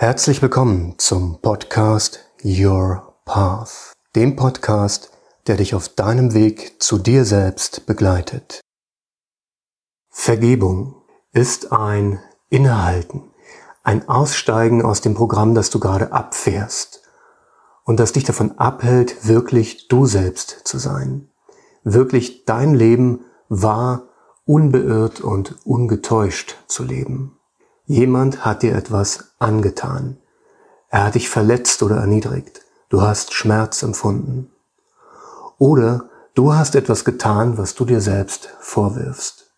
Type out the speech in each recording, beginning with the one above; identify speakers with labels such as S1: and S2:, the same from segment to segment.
S1: Herzlich willkommen zum Podcast Your Path, dem Podcast, der dich auf deinem Weg zu dir selbst begleitet. Vergebung ist ein Innehalten, ein Aussteigen aus dem Programm, das du gerade abfährst und das dich davon abhält, wirklich du selbst zu sein, wirklich dein Leben wahr, unbeirrt und ungetäuscht zu leben. Jemand hat dir etwas angetan. Er hat dich verletzt oder erniedrigt. Du hast Schmerz empfunden. Oder du hast etwas getan, was du dir selbst vorwirfst.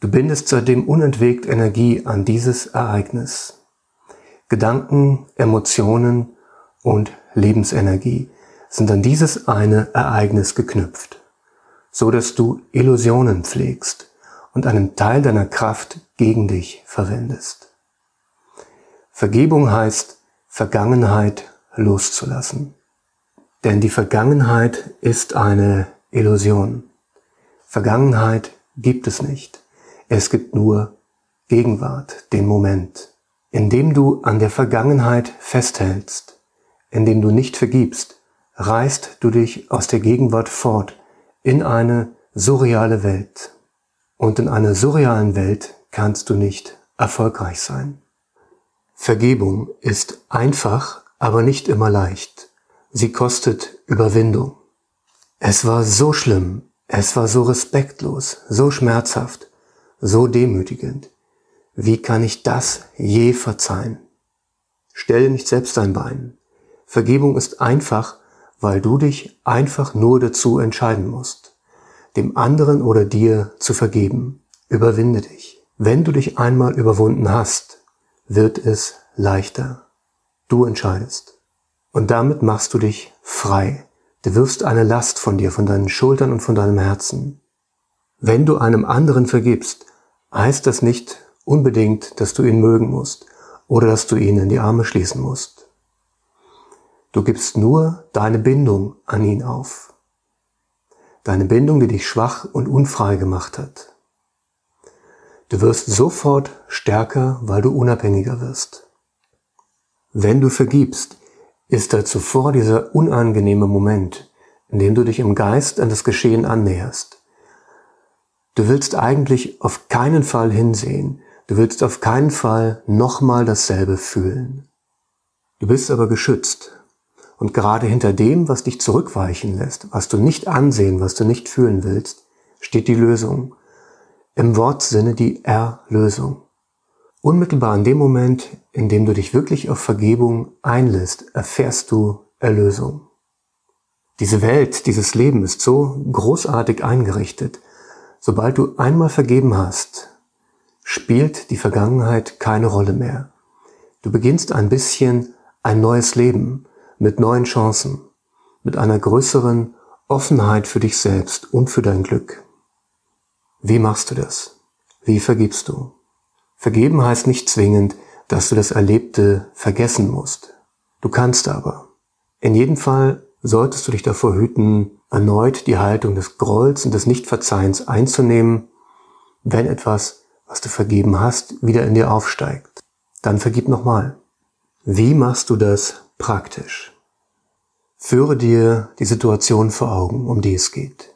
S1: Du bindest seitdem unentwegt Energie an dieses Ereignis. Gedanken, Emotionen und Lebensenergie sind an dieses eine Ereignis geknüpft, so dass du Illusionen pflegst, und einen Teil deiner Kraft gegen dich verwendest. Vergebung heißt, Vergangenheit loszulassen. Denn die Vergangenheit ist eine Illusion. Vergangenheit gibt es nicht. Es gibt nur Gegenwart, den Moment. Indem du an der Vergangenheit festhältst, indem du nicht vergibst, reißt du dich aus der Gegenwart fort in eine surreale Welt. Und in einer surrealen Welt kannst du nicht erfolgreich sein. Vergebung ist einfach, aber nicht immer leicht. Sie kostet Überwindung. Es war so schlimm, es war so respektlos, so schmerzhaft, so demütigend. Wie kann ich das je verzeihen? Stell nicht selbst dein Bein. Vergebung ist einfach, weil du dich einfach nur dazu entscheiden musst dem anderen oder dir zu vergeben. Überwinde dich. Wenn du dich einmal überwunden hast, wird es leichter. Du entscheidest. Und damit machst du dich frei. Du wirfst eine Last von dir, von deinen Schultern und von deinem Herzen. Wenn du einem anderen vergibst, heißt das nicht unbedingt, dass du ihn mögen musst oder dass du ihn in die Arme schließen musst. Du gibst nur deine Bindung an ihn auf. Deine Bindung, die dich schwach und unfrei gemacht hat. Du wirst sofort stärker, weil du unabhängiger wirst. Wenn du vergibst, ist da zuvor dieser unangenehme Moment, in dem du dich im Geist an das Geschehen annäherst. Du willst eigentlich auf keinen Fall hinsehen, du willst auf keinen Fall nochmal dasselbe fühlen. Du bist aber geschützt, und gerade hinter dem, was dich zurückweichen lässt, was du nicht ansehen, was du nicht fühlen willst, steht die Lösung. Im Wortsinne die Erlösung. Unmittelbar in dem Moment, in dem du dich wirklich auf Vergebung einlässt, erfährst du Erlösung. Diese Welt, dieses Leben ist so großartig eingerichtet. Sobald du einmal vergeben hast, spielt die Vergangenheit keine Rolle mehr. Du beginnst ein bisschen ein neues Leben, mit neuen Chancen, mit einer größeren Offenheit für dich selbst und für dein Glück. Wie machst du das? Wie vergibst du? Vergeben heißt nicht zwingend, dass du das Erlebte vergessen musst. Du kannst aber. In jedem Fall solltest du dich davor hüten, erneut die Haltung des Grolls und des Nichtverzeihens einzunehmen, wenn etwas, was du vergeben hast, wieder in dir aufsteigt. Dann vergib nochmal. Wie machst du das Praktisch. Führe dir die Situation vor Augen, um die es geht.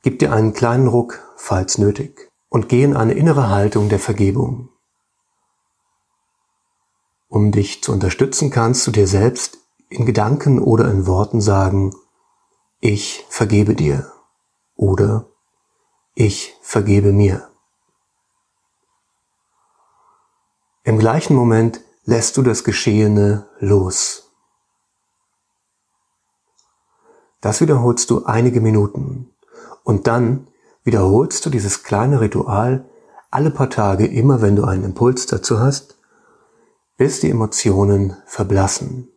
S1: Gib dir einen kleinen Ruck, falls nötig, und geh in eine innere Haltung der Vergebung. Um dich zu unterstützen, kannst du dir selbst in Gedanken oder in Worten sagen, ich vergebe dir oder ich vergebe mir. Im gleichen Moment lässt du das Geschehene los. Das wiederholst du einige Minuten und dann wiederholst du dieses kleine Ritual alle paar Tage immer, wenn du einen Impuls dazu hast, bis die Emotionen verblassen.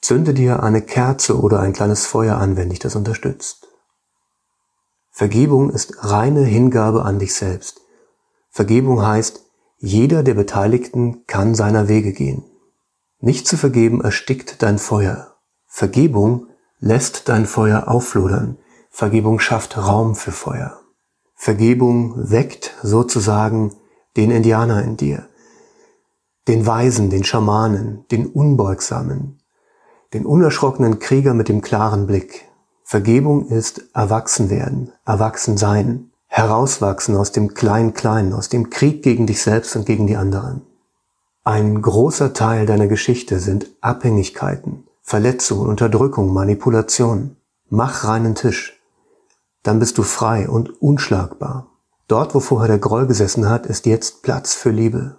S1: Zünde dir eine Kerze oder ein kleines Feuer an, wenn dich das unterstützt. Vergebung ist reine Hingabe an dich selbst. Vergebung heißt, jeder der Beteiligten kann seiner Wege gehen. Nicht zu vergeben erstickt dein Feuer. Vergebung lässt dein Feuer aufflodern. Vergebung schafft Raum für Feuer. Vergebung weckt sozusagen den Indianer in dir. den Weisen, den Schamanen, den Unbeugsamen, den unerschrockenen Krieger mit dem klaren Blick. Vergebung ist Erwachsenwerden, Erwachsensein, herauswachsen aus dem Klein-Klein, aus dem Krieg gegen dich selbst und gegen die anderen. Ein großer Teil deiner Geschichte sind Abhängigkeiten, Verletzungen, Unterdrückung, Manipulation. Mach reinen Tisch. Dann bist du frei und unschlagbar. Dort, wo vorher der Groll gesessen hat, ist jetzt Platz für Liebe.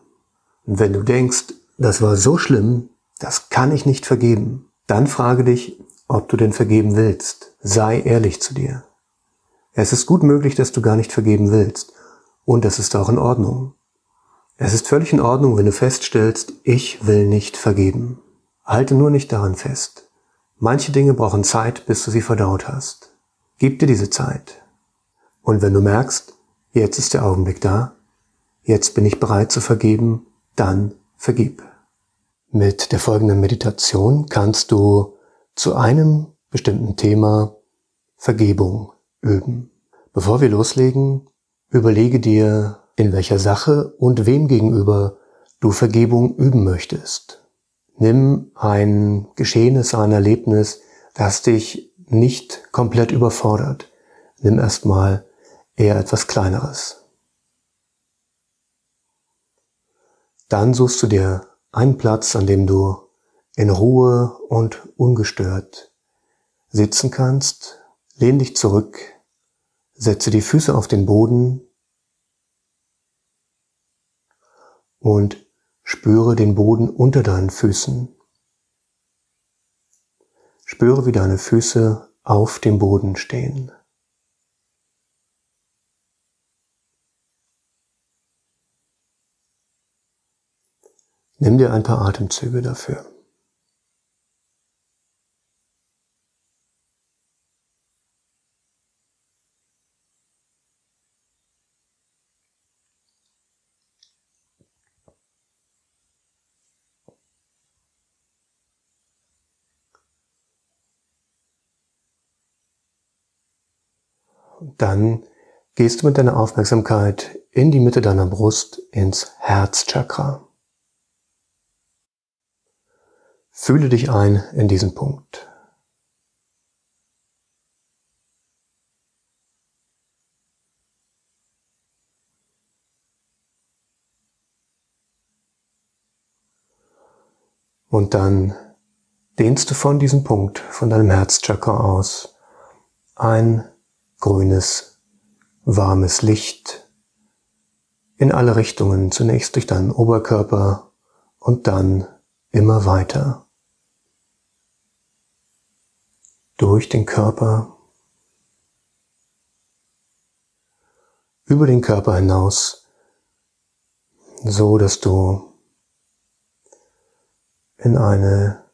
S1: Und wenn du denkst, das war so schlimm, das kann ich nicht vergeben, dann frage dich, ob du denn vergeben willst. Sei ehrlich zu dir. Es ist gut möglich, dass du gar nicht vergeben willst. Und das ist auch in Ordnung. Es ist völlig in Ordnung, wenn du feststellst, ich will nicht vergeben. Halte nur nicht daran fest. Manche Dinge brauchen Zeit, bis du sie verdaut hast. Gib dir diese Zeit. Und wenn du merkst, jetzt ist der Augenblick da, jetzt bin ich bereit zu vergeben, dann vergib. Mit der folgenden Meditation kannst du zu einem bestimmten Thema Vergebung üben. Bevor wir loslegen, überlege dir, in welcher Sache und wem gegenüber du Vergebung üben möchtest. Nimm ein Geschehenes, ein Erlebnis, das dich nicht komplett überfordert. Nimm erstmal eher etwas Kleineres. Dann suchst du dir einen Platz, an dem du in Ruhe und ungestört sitzen kannst. Lehn dich zurück, setze die Füße auf den Boden und spüre den Boden unter deinen Füßen. Spüre, wie deine Füße auf dem Boden stehen. Nimm dir ein paar Atemzüge dafür. Dann gehst du mit deiner Aufmerksamkeit in die Mitte deiner Brust ins Herzchakra. Fühle dich ein in diesen Punkt. Und dann dehnst du von diesem Punkt, von deinem Herzchakra aus, ein grünes, warmes Licht in alle Richtungen, zunächst durch deinen Oberkörper und dann immer weiter durch den Körper, über den Körper hinaus, so dass du in eine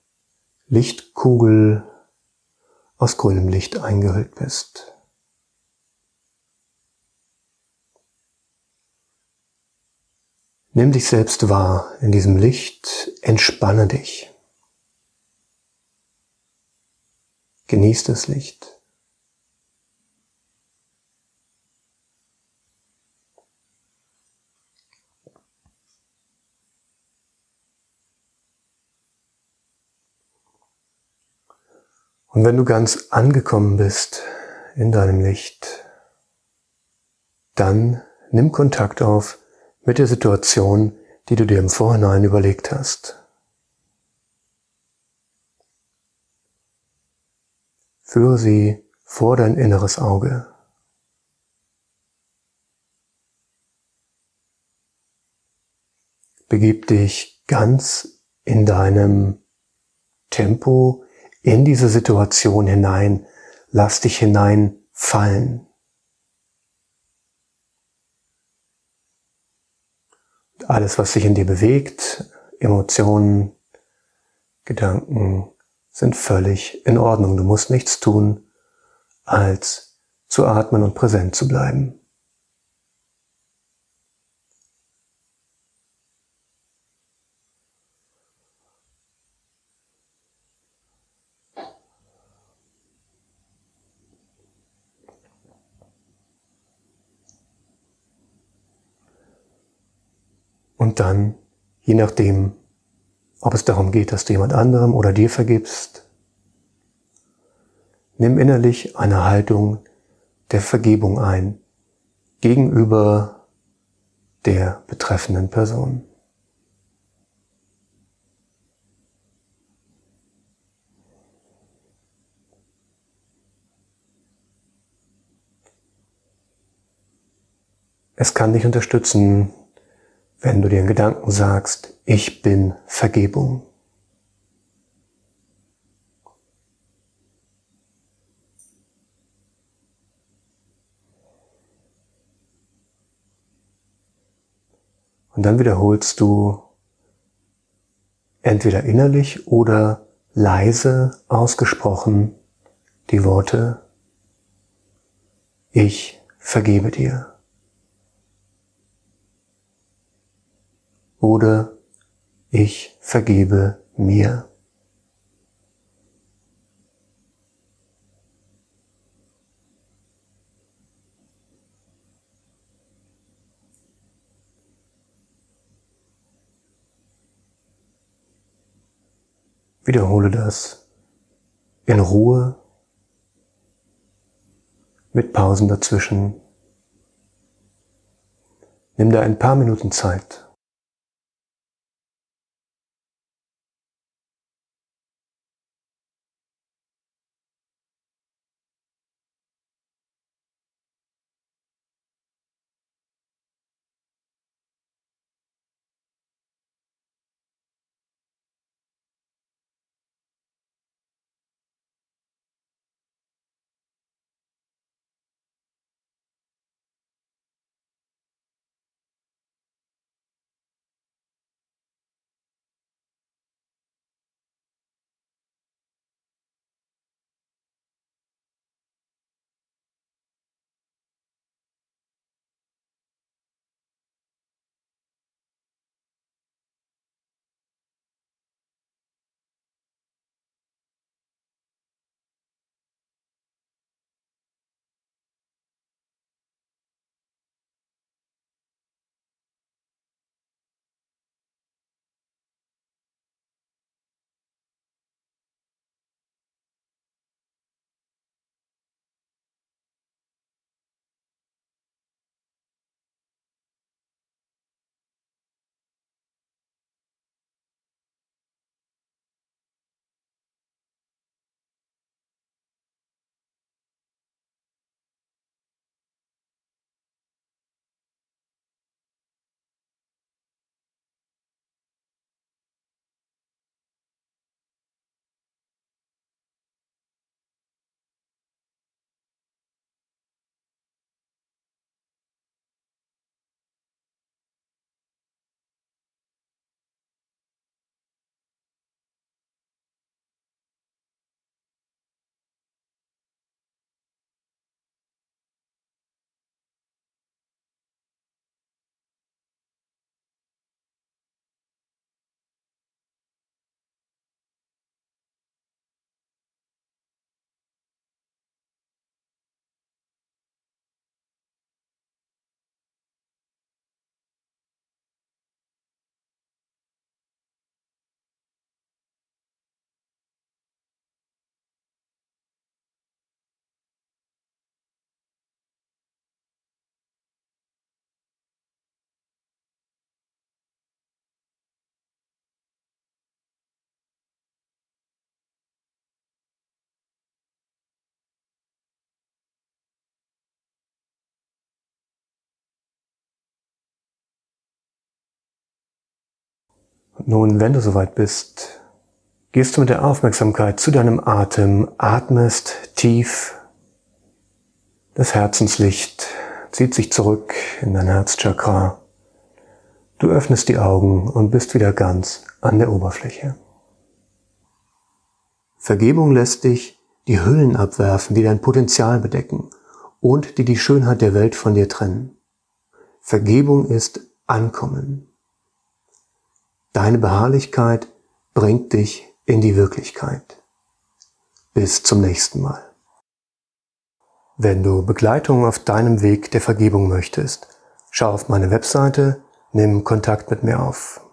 S1: Lichtkugel aus grünem Licht eingehüllt bist. Nimm dich selbst wahr in diesem Licht, entspanne dich. Genieß das Licht. Und wenn du ganz angekommen bist in deinem Licht, dann nimm Kontakt auf mit der Situation, die du dir im Vorhinein überlegt hast. Führe sie vor dein inneres Auge. Begib dich ganz in deinem Tempo in diese Situation hinein. Lass dich hineinfallen. Alles, was sich in dir bewegt, Emotionen, Gedanken, sind völlig in Ordnung. Du musst nichts tun, als zu atmen und präsent zu bleiben. Und dann Je nachdem, ob es darum geht, dass du jemand anderem oder dir vergibst, nimm innerlich eine Haltung der Vergebung ein gegenüber der betreffenden Person. Es kann dich unterstützen, wenn du dir in Gedanken sagst, ich bin Vergebung. Und dann wiederholst du entweder innerlich oder leise ausgesprochen die Worte, ich vergebe dir. Oder ich vergebe mir. Wiederhole das in Ruhe mit Pausen dazwischen. Nimm da ein paar Minuten Zeit. Nun, wenn du soweit bist, gehst du mit der Aufmerksamkeit zu deinem Atem, atmest tief, das Herzenslicht zieht sich zurück in dein Herzchakra. Du öffnest die Augen und bist wieder ganz an der Oberfläche. Vergebung lässt dich die Hüllen abwerfen, die dein Potenzial bedecken und die die Schönheit der Welt von dir trennen. Vergebung ist Ankommen. Deine Beharrlichkeit bringt dich in die Wirklichkeit. Bis zum nächsten Mal. Wenn du Begleitung auf deinem Weg der Vergebung möchtest, schau auf meine Webseite, nimm Kontakt mit mir auf.